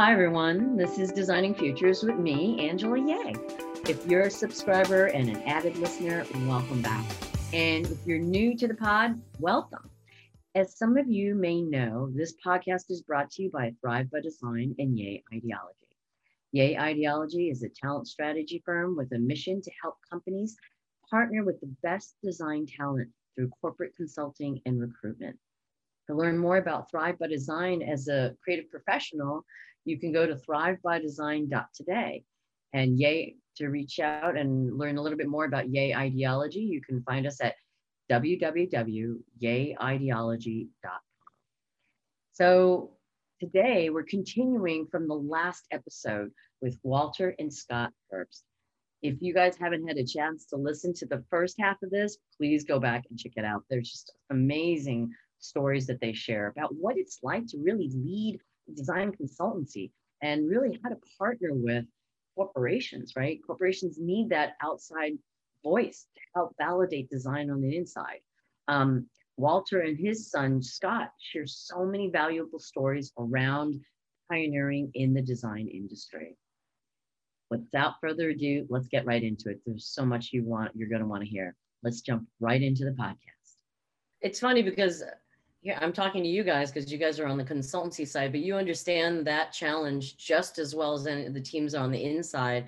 Hi, everyone. This is Designing Futures with me, Angela Yeh. If you're a subscriber and an avid listener, welcome back. And if you're new to the pod, welcome. As some of you may know, this podcast is brought to you by Thrive by Design and Yeh IDeology. Yeh IDeology is a talent strategy firm with a mission to help companies partner with the best design talent through corporate consulting and recruitment. To learn more about Thrive by Design as a creative professional, you can go to thrivebydesign.today. And yay, to reach out and learn a little bit more about Yeh IDeology, you can find us at www.yehideology.com. So today we're continuing from the last episode with Walter and Scott Herbst. If you guys haven't had a chance to listen to the first half of this, please go back and check it out. There's just amazing stories that they share about what it's like to really lead design consultancy and really how to partner with corporations, right? Corporations need that outside voice to help validate design on the inside. Um, Walter and his son, Scott, share so many valuable stories around pioneering in the design industry. Without further ado, let's get right into it. There's so much you want, you're going to want to hear. Let's jump right into the podcast. It's funny because yeah, I'm talking to you guys because you guys are on the consultancy side, but you understand that challenge just as well as the teams on the inside.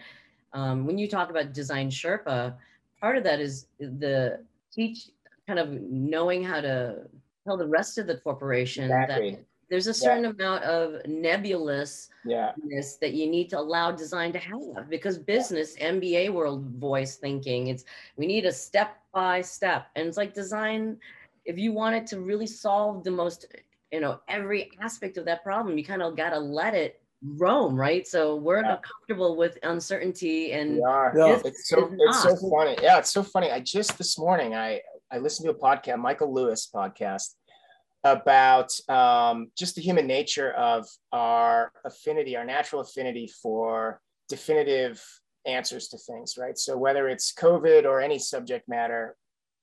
Um, when you talk about design Sherpa, part of that is the teach kind of knowing how to tell the rest of the corporation exactly. that there's a certain yeah. amount of nebulousness yeah. that you need to allow design to have because business. MBA world voice thinking it's we need a step by step and it's like design if you wanted to really solve the most, you know, every aspect of that problem, you kind of got to let it roam, right? So we're yeah. not comfortable with uncertainty and yeah. it's so it's so funny. Yeah, it's so funny. I just this morning I I listened to a podcast, Michael Lewis podcast about um, just the human nature of our affinity, our natural affinity for definitive answers to things, right? So whether it's COVID or any subject matter,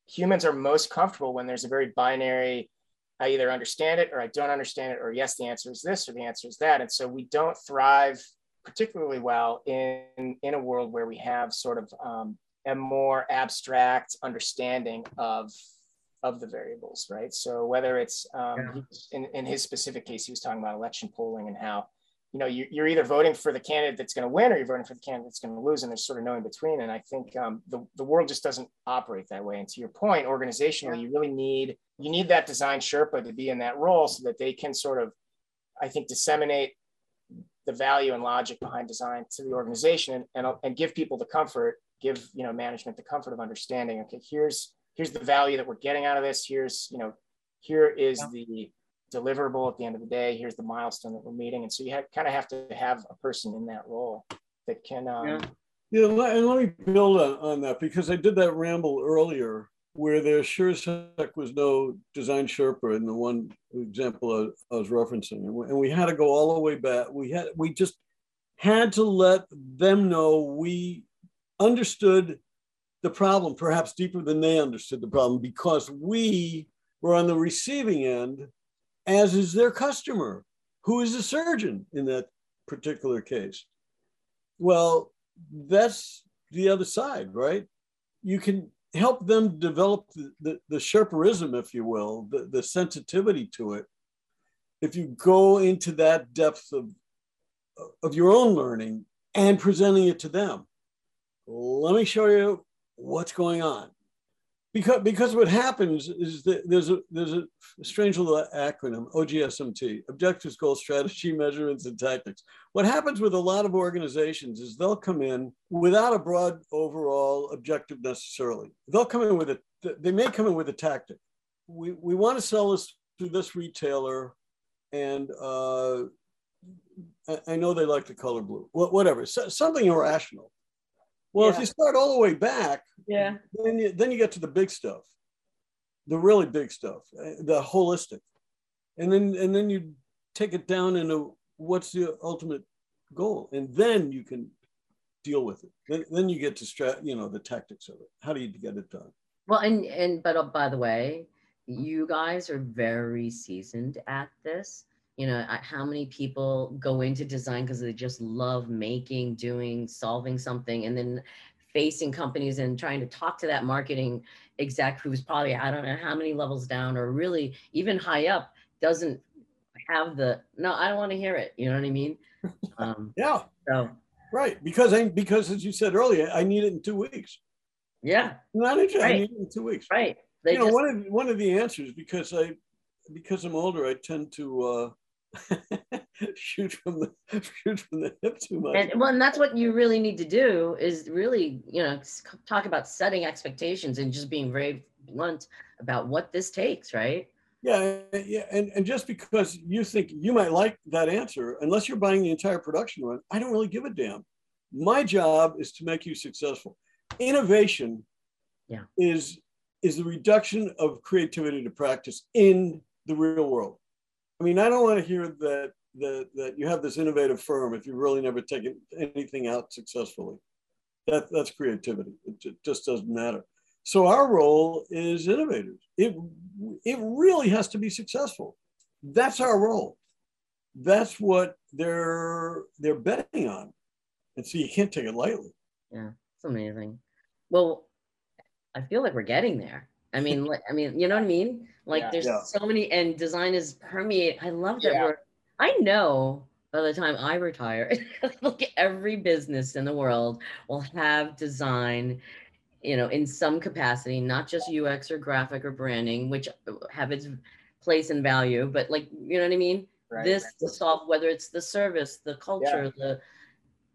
humans are most comfortable when there's a very binary I either understand it or I don't understand it, or yes, the answer is this or the answer is that. And so we don't thrive particularly well in, in a world where we have sort of um, a more abstract understanding of, of the variables, right? So whether it's um, yeah. in, in his specific case, he was talking about election polling and how you know, you're either voting for the candidate that's going to win or you're voting for the candidate that's going to lose, and there's sort of no in between. And I think um, the, the world just doesn't operate that way. And to your point, organizationally, you really need you need that design Sherpa to be in that role so that they can sort of, I think, disseminate the value and logic behind design to the organization and, and, and give people the comfort, give you know management the comfort of understanding. Okay, here's here's the value that we're getting out of this. Here's you know here is yeah. the deliverable at the end of the day. Here's the milestone that we're meeting. And so you have, kind of have to have a person in that role that can. Um, yeah. yeah, and let me build on, on that because I did that ramble earlier where there sure as heck was no design Sherpa in the one example I, I was referencing. And we had to go all the way back. We had, we just had to let them know we understood the problem perhaps deeper than they understood the problem because we were on the receiving end as is their customer, who is a surgeon in that particular case. Well, that's the other side, right? You can help them develop the, the, the Sherperism, if you will, the, the sensitivity to it. If you go into that depth of, of your own learning and presenting it to them, let me show you what's going on because because what happens is that there's a there's a strange little acronym OGSMT objectives goals strategy measurements and tactics. What happens with a lot of organizations is they'll come in without a broad overall objective necessarily. They'll come in with a they may come in with a tactic. We we want to sell this to this retailer and uh, I know they like the color blue whatever something irrational well, yeah. if you start all the way back, yeah, then you, then you get to the big stuff, the really big stuff, eh, the holistic, and then and then you take it down into what's the ultimate goal, and then you can deal with it. Then, then you get to strat, you know, the tactics of it. How do you get it done? Well, and and but uh, by the way, you guys are very seasoned at this you know how many people go into design because they just love making doing solving something and then facing companies and trying to talk to that marketing exec who's probably i don't know how many levels down or really even high up doesn't have the no i don't want to hear it you know what i mean? Um, yeah. so right because i because as you said earlier i need it in two weeks. Yeah. Not interested right. i need it in two weeks. Right. They you know just, one of one of the answers because i because i'm older i tend to uh shoot from the shoot from the hip too much. And well, and that's what you really need to do is really, you know, talk about setting expectations and just being very blunt about what this takes, right? Yeah, yeah, and, and just because you think you might like that answer, unless you're buying the entire production run, I don't really give a damn. My job is to make you successful. Innovation yeah. is is the reduction of creativity to practice in the real world. I mean, I don't want to hear that that that you have this innovative firm if you've really never taken anything out successfully. That that's creativity. It, just doesn't matter. So our role is innovators. It it really has to be successful. That's our role. That's what they're they're betting on, and so you can't take it lightly. Yeah, it's amazing. Well, I feel like we're getting there. I mean, I mean, you know what I mean? Like, yeah, there's yeah. so many, and design is permeate. I love that yeah. word. I know by the time I retire, look at every business in the world will have design, you know, in some capacity, not just UX or graphic or branding, which have its place and value, but like, you know what I mean? Right, this right. to solve whether it's the service, the culture, the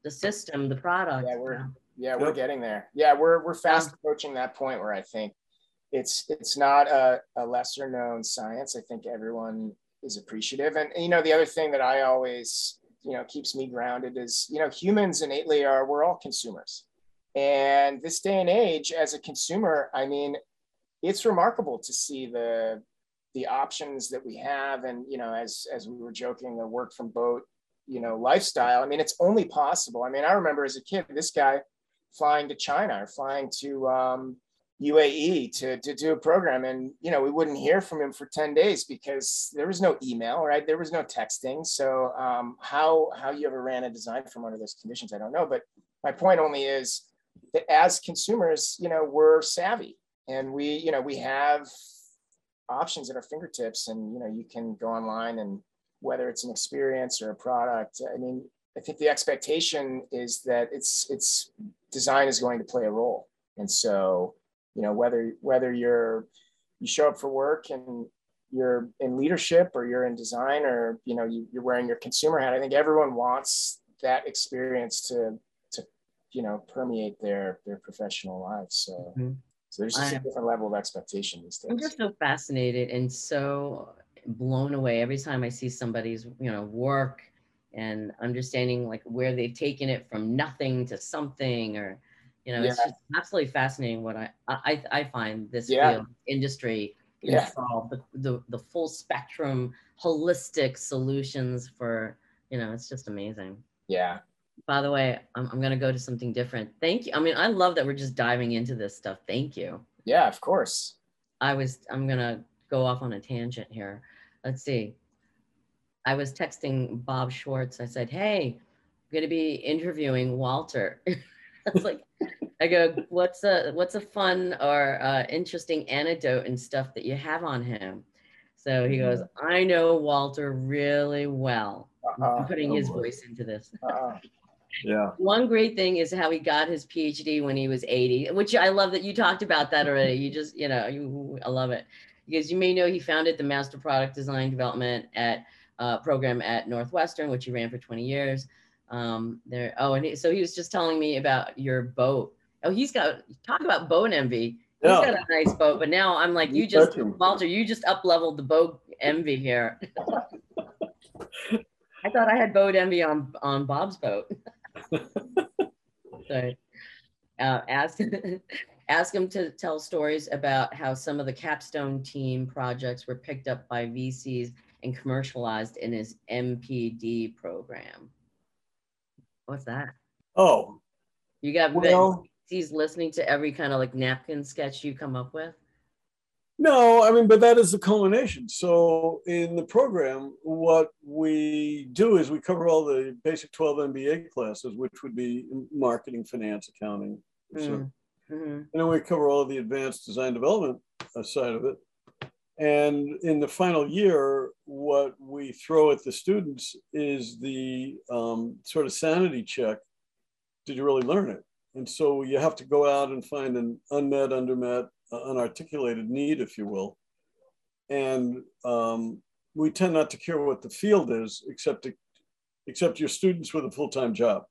the system, the product. Yeah, we're yeah, we're getting there. Yeah, we're we're fast approaching that point where I think it's it's not a, a lesser known science. I think everyone is appreciative. And you know, the other thing that I always you know keeps me grounded is you know humans innately are we're all consumers. And this day and age, as a consumer, I mean, it's remarkable to see the the options that we have. And you know, as as we were joking, the work from boat, you know, lifestyle. I mean, it's only possible. I mean, I remember as a kid, this guy flying to China or flying to um, UAE to, to do a program. And, you know, we wouldn't hear from him for 10 days because there was no email, right? There was no texting. So um, how, how you ever ran a design from under those conditions, I don't know. But my point only is that as consumers, you know, we're savvy and we, you know, we have options at our fingertips and, you know, you can go online and whether it's an experience or a product, I mean, I think the expectation is that it's, it's design is going to play a role. And so, you know whether whether you're you show up for work and you're in leadership or you're in design or you know you, you're wearing your consumer hat i think everyone wants that experience to to you know permeate their their professional lives so mm-hmm. so there's just I'm, a different level of expectation these days i'm just so fascinated and so blown away every time i see somebody's you know work and understanding like where they've taken it from nothing to something or you know, yeah. it's just absolutely fascinating what I I, I find this yeah. field industry yeah. solve the, the the full spectrum holistic solutions for you know it's just amazing. Yeah. By the way, I'm, I'm gonna go to something different. Thank you. I mean, I love that we're just diving into this stuff. Thank you. Yeah, of course. I was I'm gonna go off on a tangent here. Let's see. I was texting Bob Schwartz. I said, "Hey, I'm going to be interviewing Walter." It's like, I go, what's a what's a fun or uh, interesting anecdote and stuff that you have on him? So he goes, mm-hmm. I know Walter really well. Uh-huh. I'm putting his voice into this. Uh-huh. Yeah. One great thing is how he got his PhD when he was 80, which I love that you talked about that already. You just, you know, you, I love it because you may know he founded the Master Product Design Development at uh, program at Northwestern, which he ran for 20 years um there oh and he, so he was just telling me about your boat. Oh he's got talk about boat envy. He's yeah. got a nice boat but now i'm like you just walter you just up leveled the boat envy here. I thought i had boat envy on on bob's boat. So uh, ask ask him to tell stories about how some of the capstone team projects were picked up by vcs and commercialized in his mpd program What's that? Oh, you got well, he's listening to every kind of like napkin sketch you come up with. No, I mean, but that is the culmination. So in the program, what we do is we cover all the basic 12 MBA classes, which would be marketing, finance, accounting. Mm. Mm-hmm. And then we cover all the advanced design development side of it. And in the final year, what we throw at the students is the um, sort of sanity check. Did you really learn it? And so you have to go out and find an unmet, undermet, uh, unarticulated need, if you will. And um, we tend not to care what the field is, except to, except your students with a full-time job.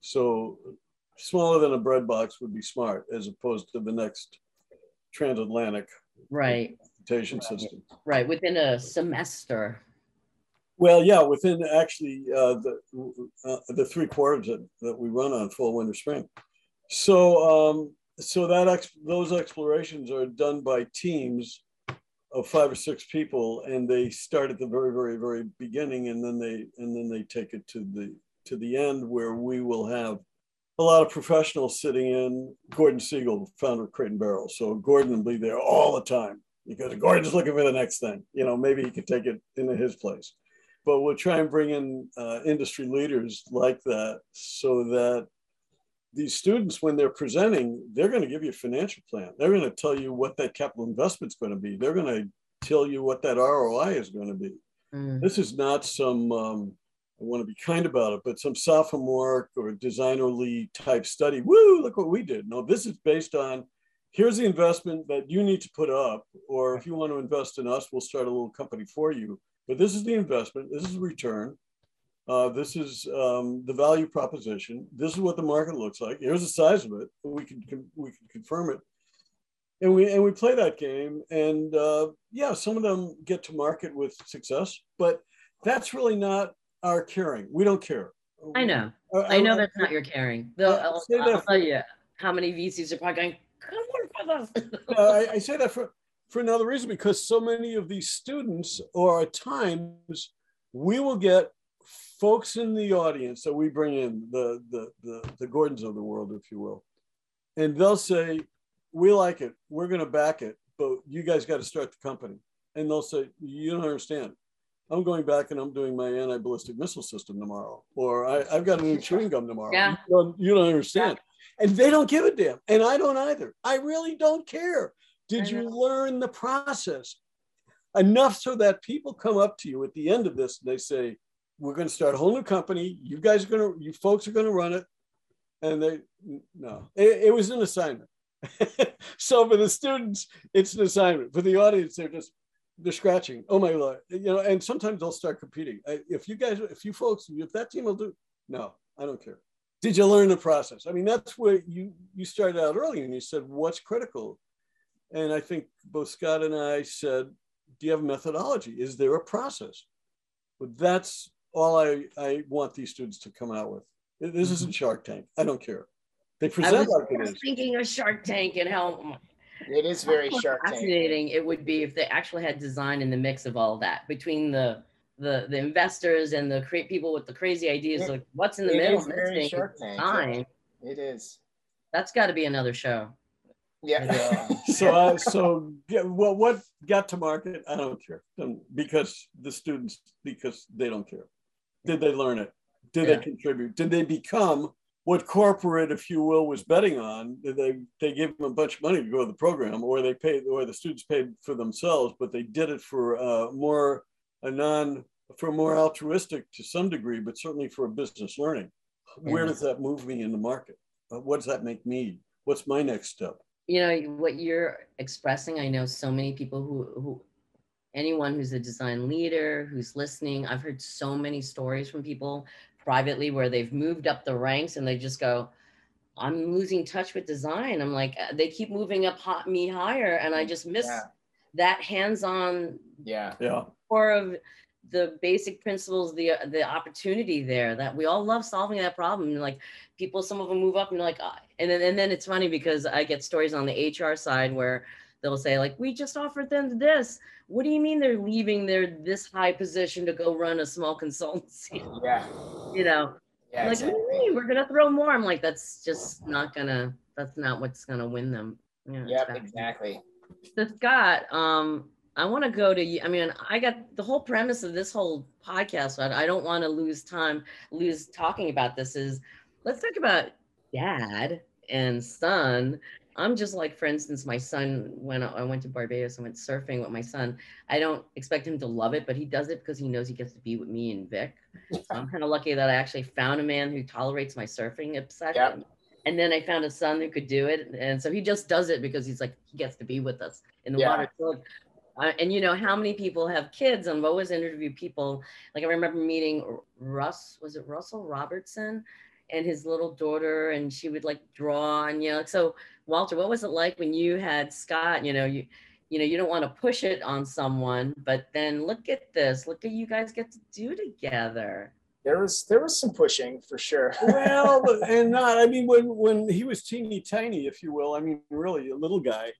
So smaller than a bread box would be smart, as opposed to the next transatlantic right transportation system. Right within a semester. Well, yeah, within actually uh, the uh, the three quarters that, that we run on fall, winter, spring. So um, so that ex- those explorations are done by teams of five or six people, and they start at the very, very, very beginning, and then they and then they take it to the to the end where we will have a lot of professionals sitting in. Gordon Segal, founder of Crate and Barrel, so Gordon will be there all the time because Gordon's looking for the next thing. You know, maybe he could take it into his place. But we'll try and bring in uh, industry leaders like that so that these students, when they're presenting, they're going to give you a financial plan. They're going to tell you what that capital investment is going to be. They're going to tell you what that ROI is going to be. Mm. This is not some, um, I want to be kind about it, but some sophomore or designerly type study. Woo, look what we did. No, this is based on here's the investment that you need to put up, or if you want to invest in us, we'll start a little company for you. But this is the investment, this is the return. Uh, this is um, the value proposition. This is what the market looks like. Here's the size of it. We can we can confirm it, and we and we play that game. And uh, yeah, some of them get to market with success, but that's really not our caring. We don't care. I know. I, I know I, that's not your caring. Though I'll, I'll tell you how many VCs are probably going. Us. uh, I say that for for another reason because so many of these students, or at times, we will get folks in the audience that we bring in, the, the, the, the Gordons of the world, if you will, and they'll say, we like it, we're going to back it, but you guys got to start the company. And they'll say, you don't understand. I'm going back and I'm doing my anti-ballistic missile system tomorrow, or I, have got a new chewing gum tomorrow. Yeah. You, don't, you don't understand. Yeah. And they don't give a damn. And I don't either. I really don't care. Did you learn the process enough so that people come up to you at the end of this and they say, we're going to start a whole new company. You guys are going to, you folks are going to run it. And they, no, it, it was an assignment. so for the students, it's an assignment. For the audience, they're just, they're scratching. Oh my Lord. You know, and sometimes they'll start competing. If you guys, if you folks, if that team will do, no, I don't care. Did you learn the process? I mean, that's where you, you started out early and you said, what's critical? And I think both Scott and I said, do you have a methodology? Is there a process? But that's all I, I want these students to come out with. This isn't mm-hmm. Shark Tank. I don't care. They present like it is. Thinking of Shark Tank and how it is very Shark fascinating Tank. it would be if they actually had design in the mix of all that between the the the investors and the create people with the crazy ideas. It, like what's in the middle? very Shark Tank. It is. That's got to be another show. Yeah. so uh, so yeah, well, what got to market? I don't care um, because the students because they don't care. Did they learn it? Did yeah. they contribute? Did they become what corporate, if you will, was betting on? Did they they gave them a bunch of money to go to the program, or they paid, or the students paid for themselves, but they did it for uh, more a non for more altruistic to some degree, but certainly for a business learning. Where does that move me in the market? Uh, what does that make me? What's my next step? You know what you're expressing. I know so many people who who anyone who's a design leader who's listening i've heard so many stories from people privately where they've moved up the ranks and they just go i'm losing touch with design i'm like uh, they keep moving up hot me higher and i just miss yeah. That hands-on yeah. Yeah. core of the basic principles the the opportunity there that we all love solving that problem. And like people some of them move up and like uh, and then and then it's funny because i get stories on the hr side where they'll say like we just offered them this. What do you mean they're leaving their this high position to go run a small consultancy? Yeah. You know? Yeah, like exactly. what do you mean? We're gonna throw more. I'm like that's just not gonna that's not what's gonna win them. Yeah yep, exactly So Scott, um, I want to go to you. I mean, I got the whole premise of this whole podcast. I don't want to lose time, lose talking about this. Is let's talk about dad and son. I'm just like, for instance, my son, when I went to Barbados and went surfing with my son, I don't expect him to love it, but he does it because he knows he gets to be with me and Vic. So I'm kind of lucky that I actually found a man who tolerates my surfing obsession. Yep. And then I found a son who could do it. And so he just does it because he's like, he gets to be with us in the yeah. water. So, uh, and you know, how many people have kids? And I've always interviewed people. Like I remember meeting Russ, was it Russell Robertson? and his little daughter and she would like draw and you know so walter what was it like when you had scott you know you you know you don't want to push it on someone but then look at this look at you guys get to do together there was there was some pushing for sure well and not i mean when when he was teeny tiny if you will i mean really a little guy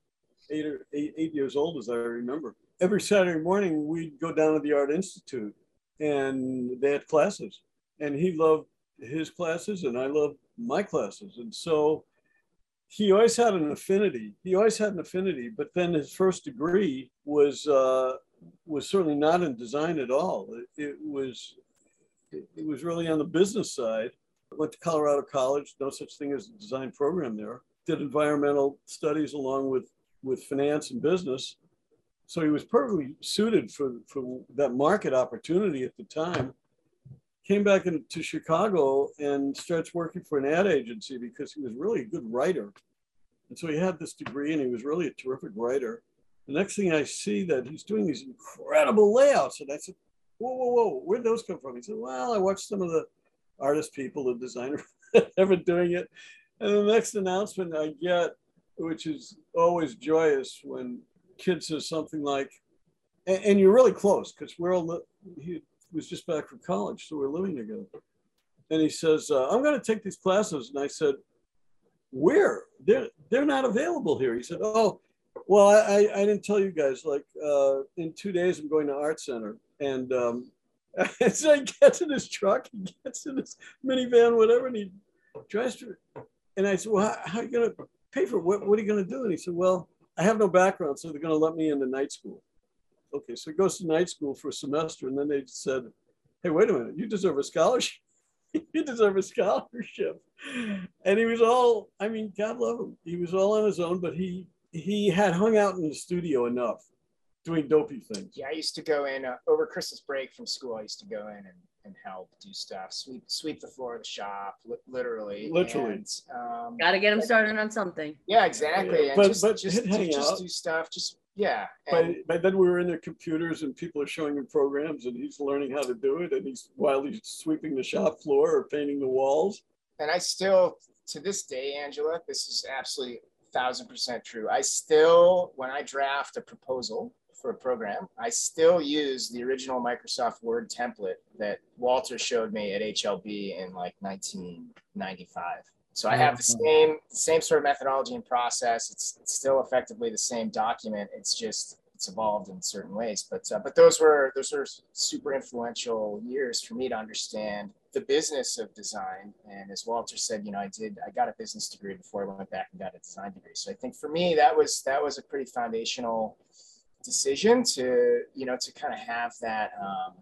eight or eight, eight years old as i remember every saturday morning we'd go down to the art institute and they had classes and he loved his classes and I loved my classes. And so he always had an affinity. He always had an affinity, but then his first degree was uh, was certainly not in design at all. It, it was it was really on the business side. Went to Colorado College, no such thing as a design program there. Did environmental studies along with with finance and business. So he was perfectly suited for, for that market opportunity at the time came back into Chicago and starts working for an ad agency because he was really a good writer. And so he had this degree and he was really a terrific writer. The next thing I see that he's doing these incredible layouts. And I said, whoa, whoa, whoa, where'd those come from? He said, well, I watched some of the artist people, the designer ever doing it. And the next announcement I get, which is always joyous when kid says something like, and, and you're really close because we're all, he, was just back from college, so we're living together. And he says, uh, I'm going to take these classes. And I said, Where? They're, they're not available here. He said, Oh, well, I, I didn't tell you guys. Like, uh, in two days, I'm going to Art Center. And, um, so he gets in his truck, he gets in his minivan, whatever, and he drives to. And I said, Well, how, how are you going to pay for it? What, what are you going to do? And he said, Well, I have no background, so they're going to let me into night school okay, so he goes to night school for a semester, and then they said, hey, wait a minute, you deserve a scholarship. you deserve a scholarship. And he was all, I mean, God love him. He was all on his own, but he he had hung out in the studio enough doing dopey things. Yeah, I used to go in uh, over Christmas break from school. I used to go in and, and help do stuff, sweep sweep the floor of the shop, li- literally. Literally. And, um, Got to get him started on something. Yeah, exactly. Yeah, but, just, but just, just, just do stuff. Just yeah. And, by, by then we were in their computers and people are showing him programs and he's learning how to do it. And he's while he's sweeping the shop floor or painting the walls. And I still, to this day, Angela, this is absolutely thousand percent true. I still, when I draft a proposal for a program, I still use the original Microsoft Word template that Walter showed me at HLB in like 1995. So I have the same same sort of methodology and process. It's, it's still effectively the same document. It's just it's evolved in certain ways. But uh, but those were those were super influential years for me to understand the business of design. And as Walter said, you know, I did I got a business degree before I went back and got a design degree. So I think for me that was that was a pretty foundational decision to you know to kind of have that um,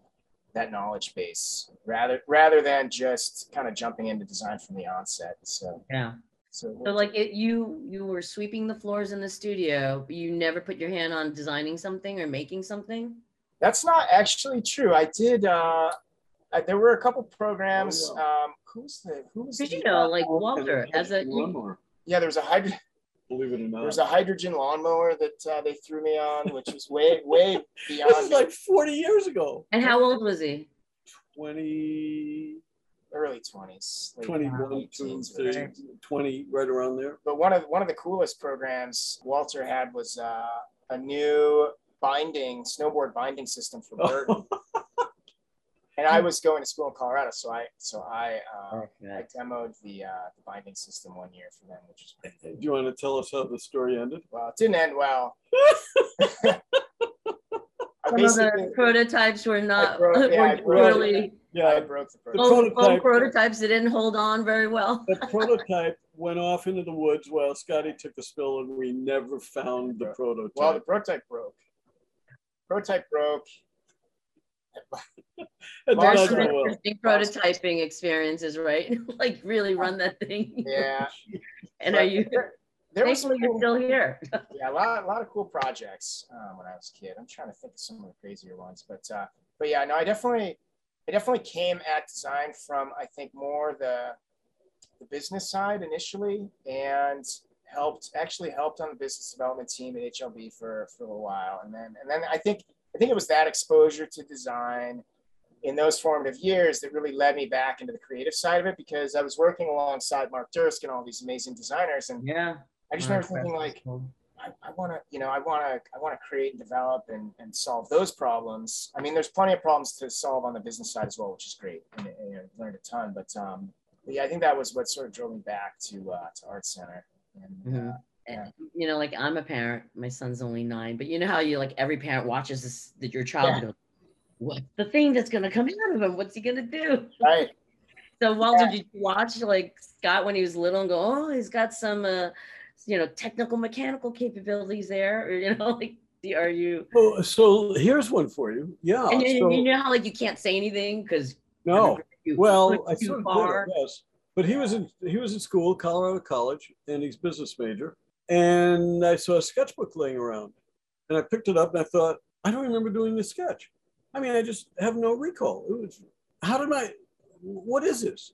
that knowledge base rather rather than just kind of jumping into design from the onset. So yeah. So, so like it, you you were sweeping the floors in the studio, but you never put your hand on designing something or making something. That's not actually true. I did. Uh, I, there were a couple programs. Oh, yeah. um, who's the who was? Did you know, like Walter as a yeah, there was a hydro believe it or not. There's a hydrogen lawnmower that uh, they threw me on, which was way, way beyond. this is like 40 years ago. And how old was he? 20. Early 20s. 21, 30, 20, right around there. But one of one of the coolest programs Walter had was uh, a new binding snowboard binding system for Burton. And I was going to school in Colorado, so I so I uh, I demoed the uh, the binding system one year for them, which was great. Do you want to tell us how the story ended? Well, it didn't end well. Some of the prototypes were not wrote, yeah, were really Yeah, I broke the prototype. Both, both prototypes that didn't hold on very well. the prototype went off into the woods while Scotty took the spill, and we never found the prototype. Well, the prototype broke. Prototype broke. Interesting prototyping experiences, right? like really run that thing. Yeah. and but are you? There, there was cool, you're still here. yeah, a lot, a lot of cool projects um, when I was a kid. I'm trying to think of some of the crazier ones, but uh, but yeah, no, I definitely, I definitely came at design from I think more the the business side initially, and helped actually helped on the business development team at HLB for for a little while, and then and then I think I think it was that exposure to design in those formative years that really led me back into the creative side of it because I was working alongside Mark Dursk and all these amazing designers. And yeah, I just remember thinking like, I, I want to, you know, I want to, I want to create and develop and, and solve those problems. I mean, there's plenty of problems to solve on the business side as well, which is great. And, and know, learned a ton, but, um, yeah, I think that was what sort of drove me back to, uh, to art center. And, mm-hmm. uh, yeah. you know, like I'm a parent, my son's only nine, but you know how you like every parent watches this that your child yeah. what's the thing that's gonna come out of him? What's he gonna do? Right. So Walter, yeah. did you watch like Scott when he was little and go, oh, he's got some uh, you know, technical mechanical capabilities there, or you know, like are you well, so here's one for you. Yeah. And you, so, you know how like you can't say anything because no. well, I sort of did, yes. But he was in he was in school, Colorado College, and he's business major and I saw a sketchbook laying around. And I picked it up and I thought, I don't remember doing this sketch. I mean, I just have no recall. It was, how did I, what is this?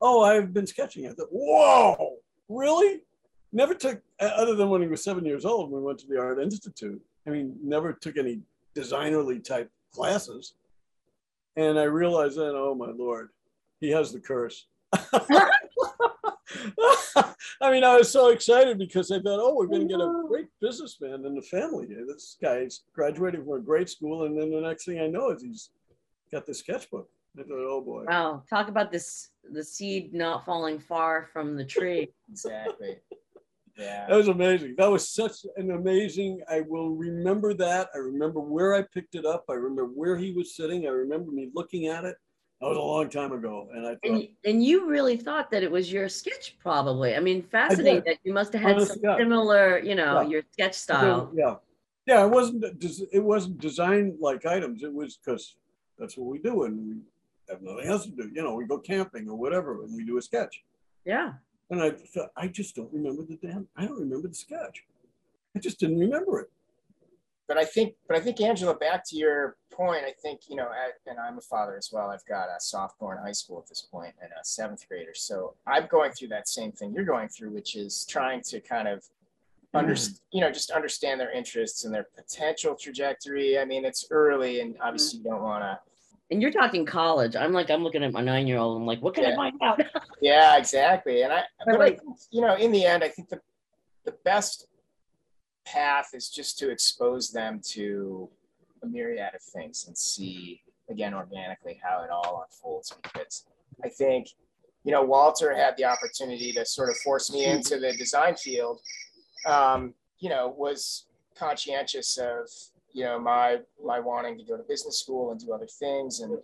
Oh, I've been sketching. I thought, whoa, really? Never took, other than when he was seven years old, we went to the Art Institute. I mean, never took any designerly type classes. And I realized then, oh my Lord, he has the curse. I mean, I was so excited because I thought, oh, we're going to get a great businessman in the family here. This guy's graduating from a great school, and then the next thing I know is he's got this sketchbook. I thought, oh boy. Wow, talk about this the seed not falling far from the tree. exactly. Yeah. That was amazing. That was such an amazing. I will remember that. I remember where I picked it up. I remember where he was sitting. I remember me looking at it. That was a long time ago, and I thought, and, and you really thought that it was your sketch, probably. I mean, fascinating that you must have had Honestly, some yeah. similar, you know, yeah. your sketch style. Yeah, yeah. It wasn't it wasn't designed like items. It was because that's what we do, and we have nothing else to do. You know, we go camping or whatever, and we do a sketch. Yeah. And I thought, I just don't remember the damn. I don't remember the sketch. I just didn't remember it but I think, but I think Angela, back to your point, I think you know, and I'm a father as well. I've got a sophomore in high school at this point and a seventh grader. So I'm going through that same thing you're going through, which is trying to kind of understand, mm-hmm. you know, just understand their interests and their potential trajectory. I mean, it's early, and obviously you don't want to. And you're talking college. I'm like, I'm looking at my nine year old. I'm like, what can yeah. I find out? yeah, exactly. And I, but I think, you know, in the end, I think the the best path is just to expose them to a myriad of things and see again organically how it all unfolds. Because i think you know walter had the opportunity to sort of force me into the design field um, you know was conscientious of you know my my wanting to go to business school and do other things. And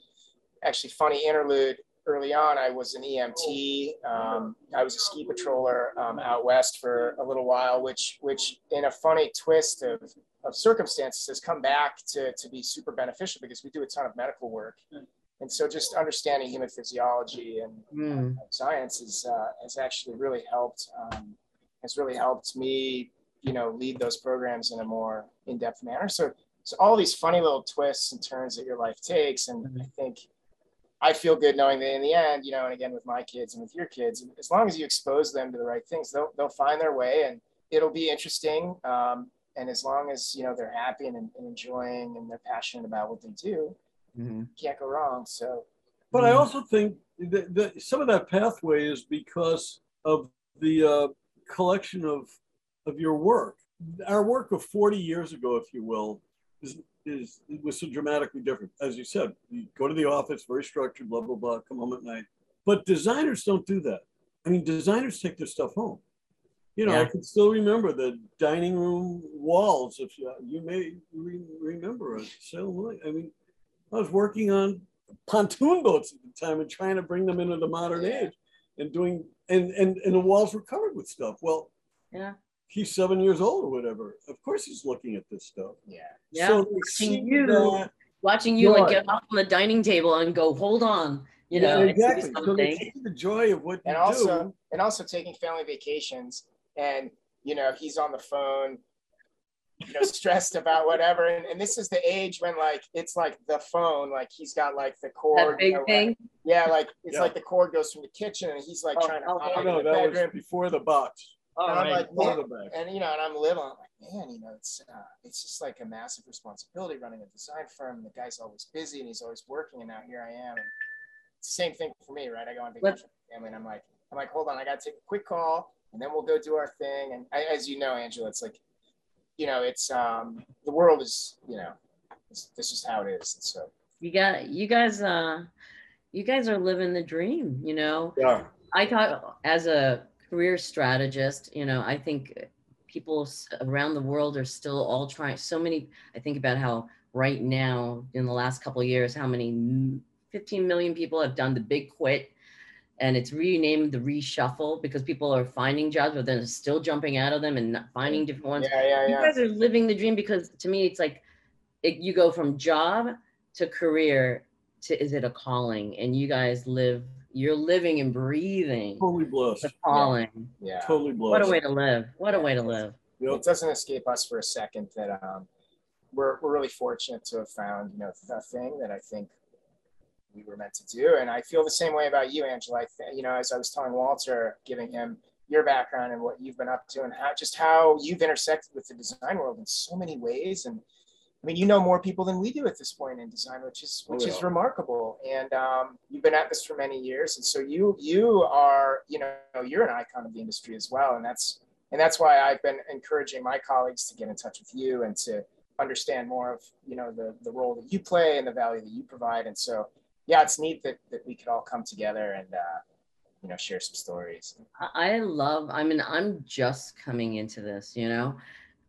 actually funny interlude early on, I was an EMT. Um, I was a ski patroller um, out west for a little while, which, which in a funny twist of, of circumstances has come back to, to be super beneficial because we do a ton of medical work. And so just understanding human physiology and mm. science is, uh, has actually really helped, um, has really helped me, you know, lead those programs in a more in-depth manner. So, so all these funny little twists and turns that your life takes. And mm-hmm. I think, I feel good knowing that in the end, you know, and again with my kids and with your kids, as long as you expose them to the right things, they'll they'll find their way, and it'll be interesting. Um, and as long as you know they're happy and, and enjoying and they're passionate about what they do, mm-hmm. can't go wrong. So, but I also think that, that, some of that pathway is because of the uh, collection of of your work. Our work of 40 years ago, if you will, is is it was so dramatically different. As you said, you go to the office, very structured, blah blah blah, come home at night. But designers don't do that. I mean, designers take their stuff home. You know, yeah. I can still remember the dining room walls. If you, you may re- remember I mean, I was working on pontoon boats at the time and trying to bring them into the modern Yeah. age and doing and and and the walls were covered with stuff. Well, Yeah. He's seven years old or whatever. Of course, he's looking at this stuff. Yeah. Yeah. So Watching you that- Watching you like get off on the dining table and go, hold on, you Yeah, know, and exactly. So they something. see the joy of what And you also, do. and also taking family vacations, and you know he's on the phone, you know, stressed about whatever. And, and this is the age when like it's like the phone, like he's got like the cord. That big you know, thing. Yeah, like it's Yeah. like the cord goes from the kitchen, and he's like Oh, trying to oh, hide Oh in the that was before the box. Oh, And I'm like, man, and you know, and I'm living. I'm like, man, you know, it's uh, it's just like a massive responsibility running a design firm. The guy's always busy and he's always working, and now here I am. And it's the same thing for me, right? I go on vacation with my family, and I'm like, I'm like, hold on, I got to take a quick call, and then we'll go do our thing. And I, as you know, Angela, it's like, you know, it's um, the world is, you know, this is how it is. And so You got you guys uh you guys are living the dream, you know. Yeah. I thought as a career strategist, you know, I think people around the world are still all trying so many I think about how right now in the last couple of years how many 15 million people have done the big quit. And it's renamed the reshuffle because people are finding jobs but then still jumping out of them and finding different ones. Yeah, yeah, yeah. you guys are living the dream because to me it's like it, you go from job to career to is it a calling? And you guys live you're living and breathing Totally blessed. the calling yeah. Totally blessed. what a way to live what a way to live Yep. it doesn't escape us for a second that um, we're, we're really fortunate to have found you know the thing that I think we were meant to do, and I feel the same way about you, Angela. I th- you know, as I was telling Walter, giving him your background and what you've been up to, and how just how you've intersected with the design world in so many ways, and I mean, you know more people than we do at this point in design, which is which Oh, is remarkable. And um, you've been at this for many years, and so you you are you know you're an icon of the industry as well, and that's and that's why I've been encouraging my colleagues to get in touch with you and to understand more of you know the the role that you play and the value that you provide. And so yeah, it's neat that that we could all come together and uh, you know share some stories. I- I love, I mean, I'm just coming into this, you know.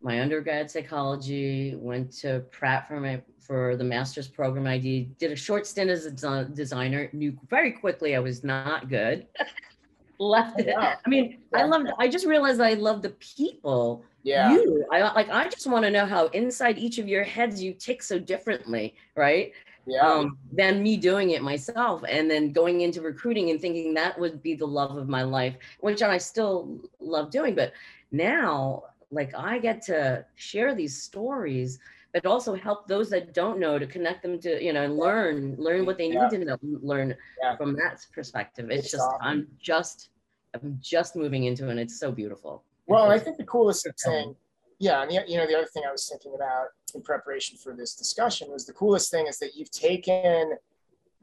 My undergrad psychology went to Pratt for my for the master's program. I did, did a short stint as a desi- designer. Knew very quickly I was not good. Left it. I mean, I loved. I just realized I love the people. Yeah, You, I like. I just want to know how inside each of your heads you tick so differently, right? yeah, um, than me doing it myself and then going into recruiting and thinking that would be the love of my life which i still love doing but now like i get to share these stories but also help those that don't know to connect them to you know and learn learn what they need Yeah. to know, learn Yeah. from that perspective it's It's just awesome. i'm just i'm just moving into it and it's so beautiful Well, I think the coolest thing, yeah, and the, you know, the other thing I was thinking about in preparation for this discussion was the coolest thing is that you've taken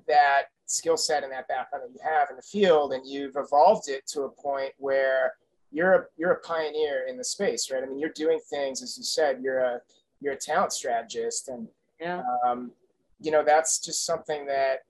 that skill set and that background that you have in the field and you've evolved it to a point where you're a, you're a pioneer in the space, right? I mean, you're doing things, as you said, you're a, you're a talent strategist and, yeah um, you know, that's just something that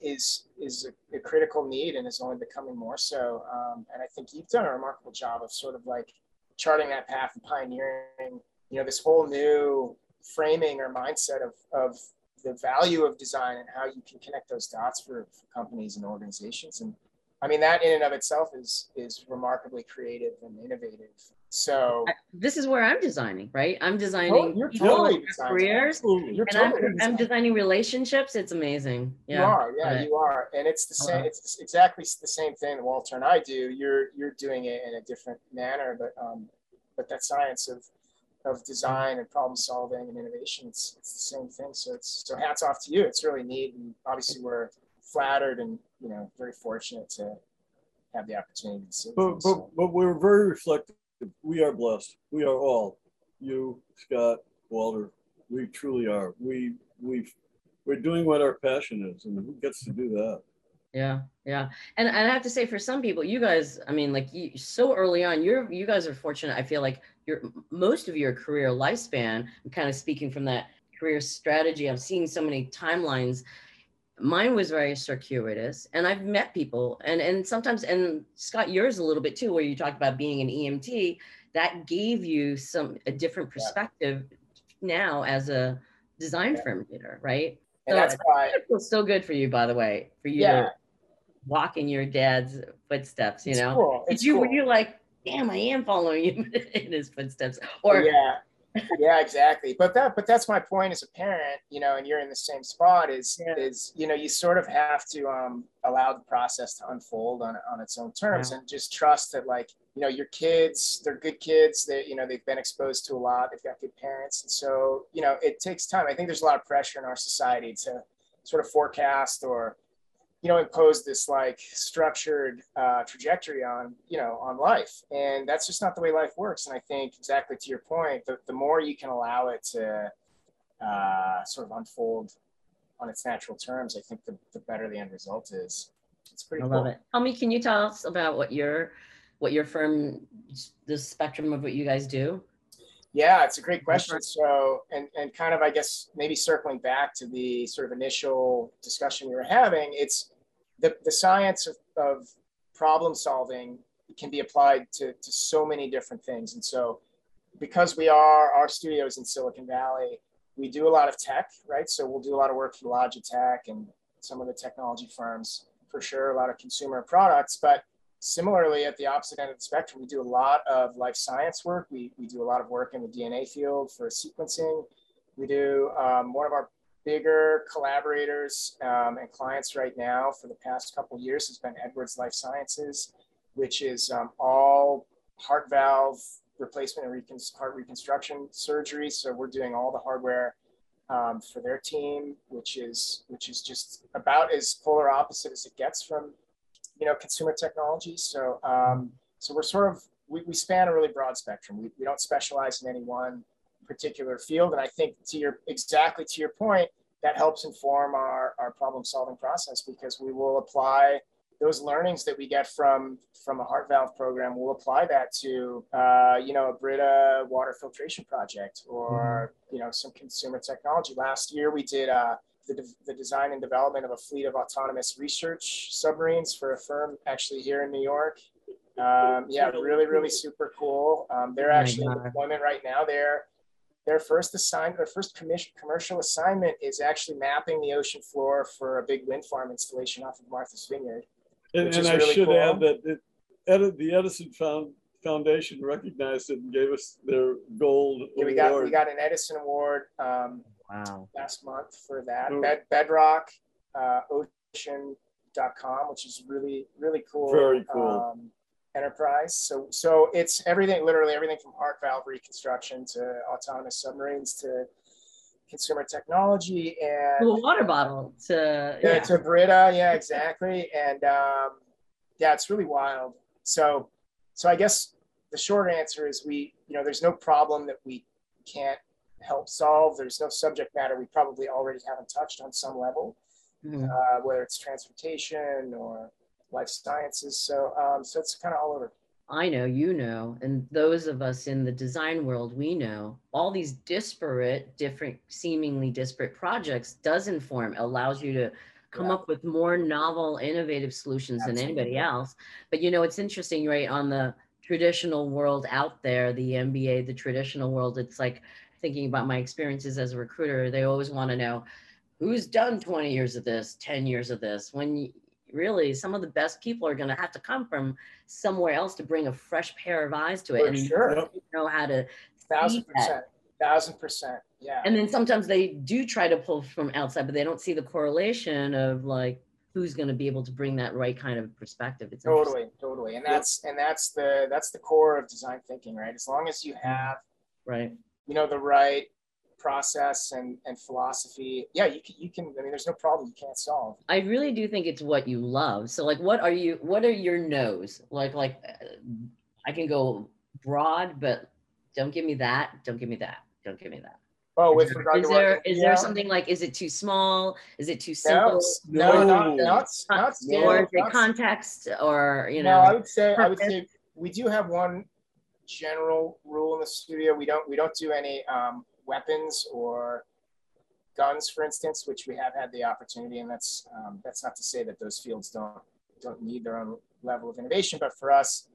is is a, a critical need and is only becoming more so. Um, and I think you've done a remarkable job of sort of like charting that path and pioneering, you know, this whole new framing or mindset of of the value of design and how you can connect those dots for, for companies and organizations. And I mean, that in and of itself is is remarkably creative and innovative. So I- this is where i'm designing right i'm Oh, designing you're people totally designing. careers you're and I'm, totally I'm designing. designing relationships. It's amazing. Yeah. You are, yeah, Right. you are, and it's the same. It's exactly the same thing that Walter and I do. You're you're doing it in a different manner, but um, but that science of of design and problem solving and innovation, it's it's the same thing. So it's so hats off to you. It's really neat, and obviously we're flattered and you know very fortunate to have the opportunity to see. But, things. but, So, but we're very reflective. We are blessed. We are all. You, Scott, Walter. We truly are. We we we're doing what our passion is, and who gets to do that? Yeah. Yeah. And, and I have to say, for some people, you guys, I mean, like you, so early on, you're, you guys are fortunate. I feel like your, most of your career lifespan, I'm kind of speaking from that career strategy. I've seen so many timelines. Mine was very circuitous and I've met people and, and sometimes, and Scott, yours a little bit too, where you talked about being an EMT that gave you some, a different Yeah. perspective now as a design Yeah. firm leader, right? And that's why it feels so good for you, by the way, for you yeah. to walk in your dad's footsteps, you it's know? Cool. Did you, cool. were you like, damn, I am following him in his footsteps? Or yeah, yeah, exactly. But that, but that's my point as a parent, you know, and you're in the same spot is, yeah. is, you know, you sort of have to um, allow the process to unfold on, on its own terms yeah. and just trust that like, you know, your kids, they're good kids that, you know, they've been exposed to a lot, they've got good parents. And so, you know, it takes time. I think there's a lot of pressure in our society to sort of forecast or, you know impose this like structured uh, trajectory on you know on life. And that's just not the way life works. And i think exactly to your point the, the more you can allow it to uh, sort of unfold on its natural terms i think the, the better the end result is. It's pretty i cool. love it. Tell me can you tell us about what your what your firm the spectrum of what you guys do yeah, it's a great question. So, and, and kind of, I guess, maybe circling back to the sort of initial discussion we were having, it's the, the science of, of problem solving can be applied to, to so many different things. And so, because we are, our studios in Silicon Valley, we do a lot of tech, right? So, we'll do a lot of work for Logitech and some of the technology firms for sure, a lot of consumer products. But Similarly, at the opposite end of the spectrum, we do a lot of life science work. We, we do a lot of work in the DNA field for sequencing. We do um, one of our bigger collaborators um, and clients right now for the past couple years has been Edwards Life Sciences, which is um, all heart valve replacement and recon- heart reconstruction surgery. So we're doing all the hardware um, for their team, which is which is just about as polar opposite as it gets from you know, consumer technology. So, um, so we're sort of, we, we span a really broad spectrum. We, we don't specialize in any one particular field. And I think to your, exactly to your point, that helps inform our, our problem solving process because we will apply those learnings that we get from from a heart valve program we'll apply that to uh, you know a brita water filtration project or mm-hmm. you know some consumer technology last year we did uh, the, the design and development of a fleet of autonomous research submarines for a firm actually here in New York. Um, yeah, really, really super cool. Um, they're actually in deployment right now. They're their first assign their first commission, commercial assignment is actually mapping the ocean floor for a big wind farm installation off of Martha's Vineyard. And, and I really should cool. add that it, the Edison Found, Foundation recognized it and gave us their gold yeah, we award. got we got an Edison Award. Um, Wow. Last month for that. Bed, Bedrock uh, Ocean.com, which is really, really cool. Very cool. Um, enterprise. So, so it's everything, literally everything from heart valve reconstruction to autonomous submarines to consumer technology and a water bottle to yeah, yeah. to Brita. Yeah, exactly. And um, yeah, it's really wild. So, so I guess the short answer is we, you know, there's no problem that we can't help solve. There's no subject matter we probably already haven't touched on some level, mm-hmm. uh, whether it's transportation or life sciences. So, um, so it's kind of all over. I know, you know, and those of us in the design world, we know all these disparate, different, seemingly disparate projects does inform, allows you to come yeah. up with more novel, innovative solutions Absolutely. than anybody else. But you know, it's interesting, right? On the traditional world out there, the MBA, the traditional world, it's like thinking about my experiences as a recruiter, they always want to know who's done 20 years of this, 10 years of this. When really some of the best people are going to have to come from somewhere else to bring a fresh pair of eyes to it For and sure. know how to thousand percent. Thousand percent. Yeah. And then sometimes they do try to pull from outside but they don't see the correlation of like who's going to be able to bring that right kind of perspective. It's totally totally. And that's and that's the that's the core of design thinking right? As long as you mm-hmm. have right you know the right process and, and philosophy. Yeah you can, you can i mean there's no problem you can't solve. I really do think it's what you love. So like what are you what are your no's? Like like uh, i can go broad but don't give me that don't give me that don't give me that. Oh, with regard is to there is there something like is it too small? Is it too simple? No, no, not, not, not, not or is it context or you know? No, I would say I would say we do have one general rule in the studio. We don't we don't do any um, weapons or guns, for instance, which we have had the opportunity, and that's um, that's not to say that those fields don't don't need their own level of innovation, but for us,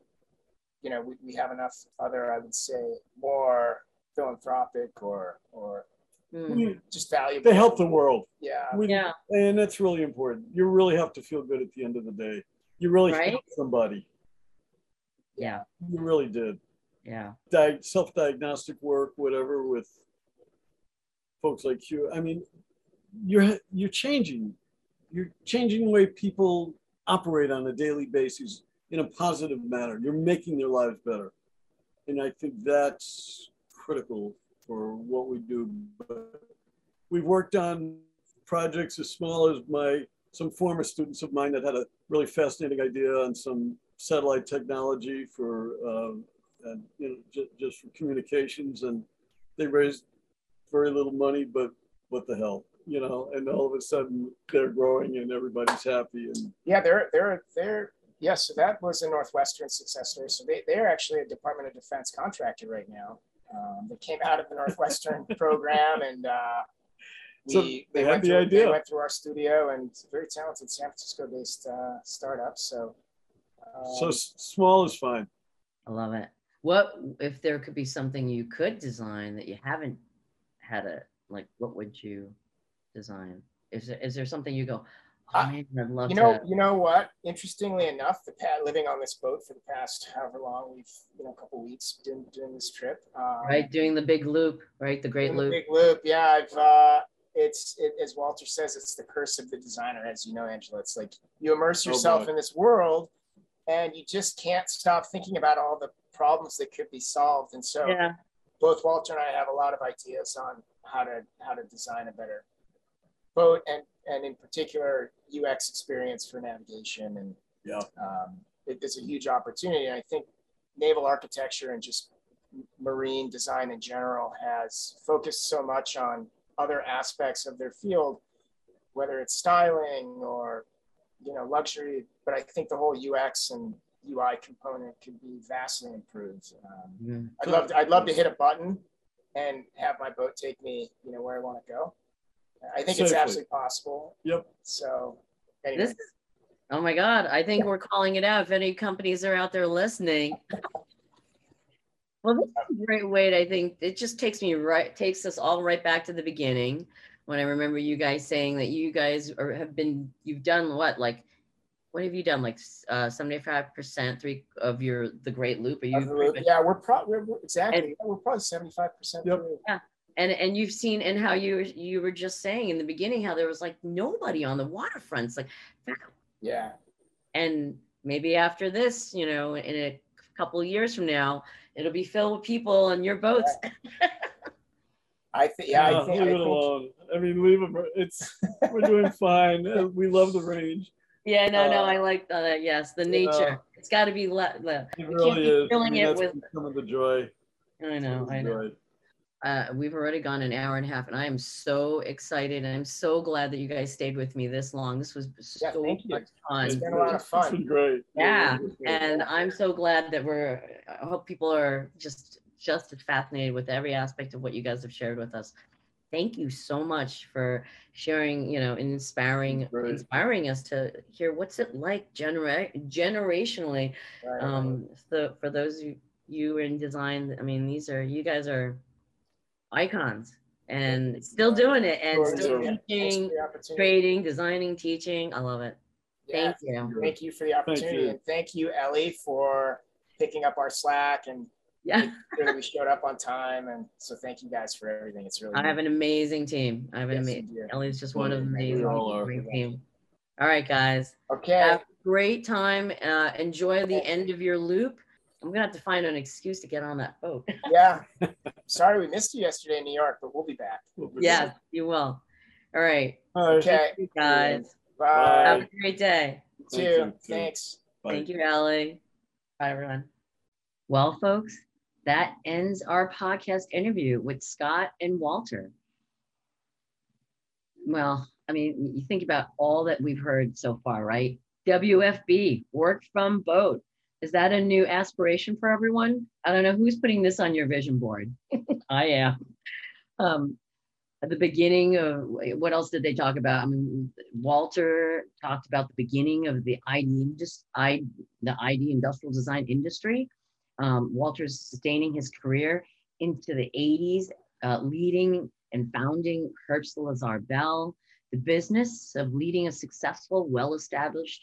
you know, we, we have enough other, I would say, more philanthropic or or mm. just valuable. They help the world. Yeah. We, yeah. And that's really important. You really have to feel good at the end of the day. You really right? somebody. Yeah. You really did. Yeah. Di- self-diagnostic work, whatever, with folks like you. I mean, you're you're changing. You're changing the way people operate on a daily basis in a positive manner. You're making their lives better. And I think that's critical for what we do. But we've worked on projects as small as my some former students of mine that had a really fascinating idea on some satellite technology for uh, and, you know just, just for communications and they raised very little money but what the hell you know and all of a sudden they're growing and everybody's happy and yeah they're they're they're yes so that was a northwestern success story so they, they're actually a department of defense contractor right now um, they came out of the Northwestern program and uh, we, so they, they, went the through, idea. they went through our studio and very talented San Francisco based uh, startup. So, um, so small is fine. I love it. What if there could be something you could design that you haven't had a like? What would you design? Is there, is there something you go? Oh, man, I'd love you know, to. you know what? Interestingly enough, the pad living on this boat for the past however long we've, you know, a couple weeks doing doing this trip. Um, right, doing the big loop, right? The great loop. The big loop, yeah. I've uh, it's it, as Walter says, it's the curse of the designer, as you know, Angela. It's like you immerse oh, yourself oh in this world, and you just can't stop thinking about all the problems that could be solved. And so, yeah. both Walter and I have a lot of ideas on how to how to design a better boat, and and in particular UX experience for navigation. And yeah, um, it, it's a huge opportunity. I think naval architecture and just marine design in general has focused so much on other aspects of their field, whether it's styling or you know luxury. But I think the whole UX and UI component could be vastly improved. Um, mm-hmm. I'd love to, I'd love to hit a button and have my boat take me you know where I want to go. I think Safely. it's absolutely possible. Yep. So anyway. This, oh my God, I think we're calling it out. If any companies are out there listening. Well, this is a great way. To, I think it just takes me right, takes us all right back to the beginning when I remember you guys saying that you guys are, have been, you've done what, like, what have you done? Like uh, 75% three of your, the great loop. Are you? Loop, yeah, we're probably, exactly. And, yeah, we're probably 75% yep. Yeah. And, and you've seen, and how you, you were just saying in the beginning, how there was like nobody on the waterfronts, like, yeah. And maybe after this, you know, in a couple of years from now, it'll be filled with people on your boats. I think, yeah, I think, leave I it think... alone. I mean, leave it. It's we're doing fine. We love the range. Yeah, no, uh, no, I like that. Yes, the nature. it's got to be le- le- it really is. Filling I mean, it with some of the joy. I know. I know. Uh, we've already gone an hour and a half, and I am so excited. And I'm so glad that you guys stayed with me this long. This was yeah, so much fun. It's been a lot of fun. It's great. Yeah, and I'm so glad that we're. I hope people are just just as fascinated with every aspect of what you guys have shared with us. Thank you so much for sharing. You know, inspiring inspiring us to hear what's it like genera- generationally. Right. Um, so for those of you in design, I mean, these are you guys are icons and still doing it and still teaching, creating, designing, teaching. I love it. Yeah. Thank you. Thank you for the opportunity. Thank and thank you, Ellie, for picking up our slack and yeah. we showed up on time. And so thank you guys for everything. It's really I have an amazing team. I have an yes, amazing Ellie's just one of the amazing all team. All right, guys. Okay. Have a great time. Uh, enjoy the end of your loop. I'm gonna have to find an excuse to get on that boat. yeah. Sorry we missed you yesterday in New York, but we'll be back. We'll be yeah, back. you will. All right. Okay. You guys. Bye. Have a great day. You too. Thanks. Bye. Thank you, Ellie. Bye, everyone. Well, folks, that ends our podcast interview with Scott and Walter. Well, I mean, you think about all that we've heard so far, right? WFB, work from boat. Is that a new aspiration for everyone? I don't know who's putting this on your vision board. I am. Um, at the beginning of what else did they talk about? I mean, Walter talked about the beginning of the ID, I, the ID industrial design industry. Um, Walter's sustaining his career into the 80s, uh, leading and founding Herbst LaZar Bell, the business of leading a successful, well-established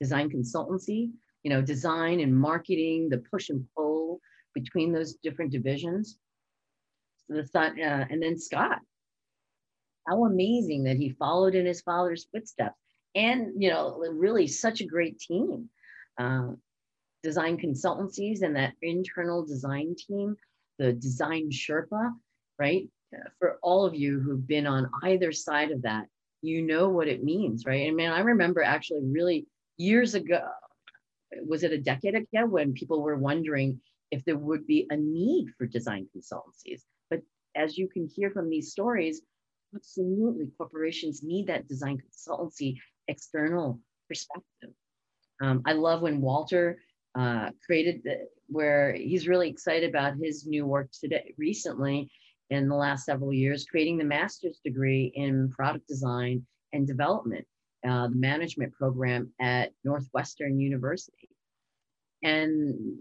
design consultancy, you know, design and marketing, the push and pull between those different divisions. So the son, uh, and then Scott. How amazing that he followed in his father's footsteps, and you know, really such a great team. Uh, design consultancies and that internal design team, the design Sherpa, right? For all of you who've been on either side of that, you know what it means, right? And man, I remember actually really years ago, was it a decade ago when people were wondering if there would be a need for design consultancies? But as you can hear from these stories, absolutely corporations need that design consultancy external perspective. Um, I love when Walter uh, created the, where he's really excited about his new work today recently in the last several years, creating the master's degree in product design and development, uh, the management program at Northwestern University. And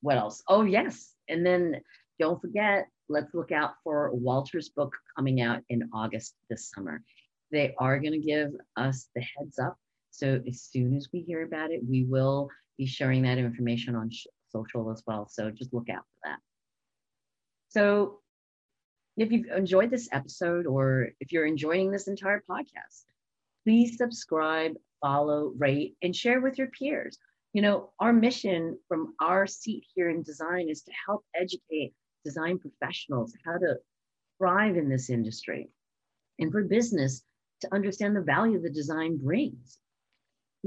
what else? Oh, yes. And then don't forget, let's look out for Walter's book coming out in August this summer. They are going to give us the heads up. So as soon as we hear about it, we will be sharing that information on social as well. So just look out for that. So if you've enjoyed this episode or if you're enjoying this entire podcast, please subscribe, follow, rate, and share with your peers. You know, our mission from our seat here in design is to help educate design professionals how to thrive in this industry and for business to understand the value the design brings.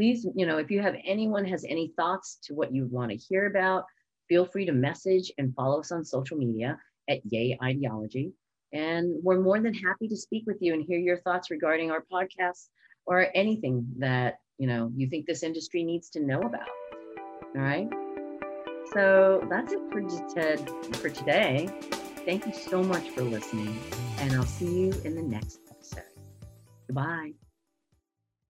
Please, you know, if you have anyone has any thoughts to what you want to hear about, feel free to message and follow us on social media at Yeh IDeology. And we're more than happy to speak with you and hear your thoughts regarding our podcast or anything that you know you think this industry needs to know about. All right. So that's it for, for today. Thank you so much for listening, and I'll see you in the next episode. Goodbye.